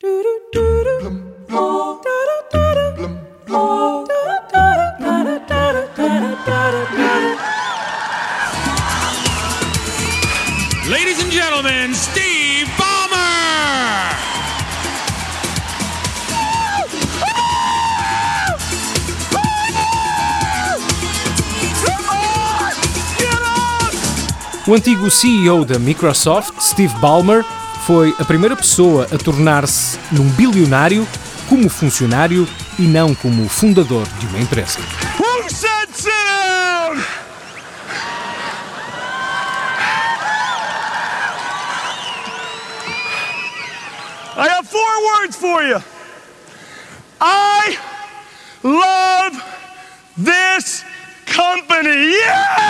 Ladies and gentlemen, Steve Ballmer! O antigo CEO da Microsoft, Steve Ballmer, foi a primeira pessoa a tornar-se num bilionário como funcionário e não como fundador de uma empresa. I have four words for you. I love this company. Yes!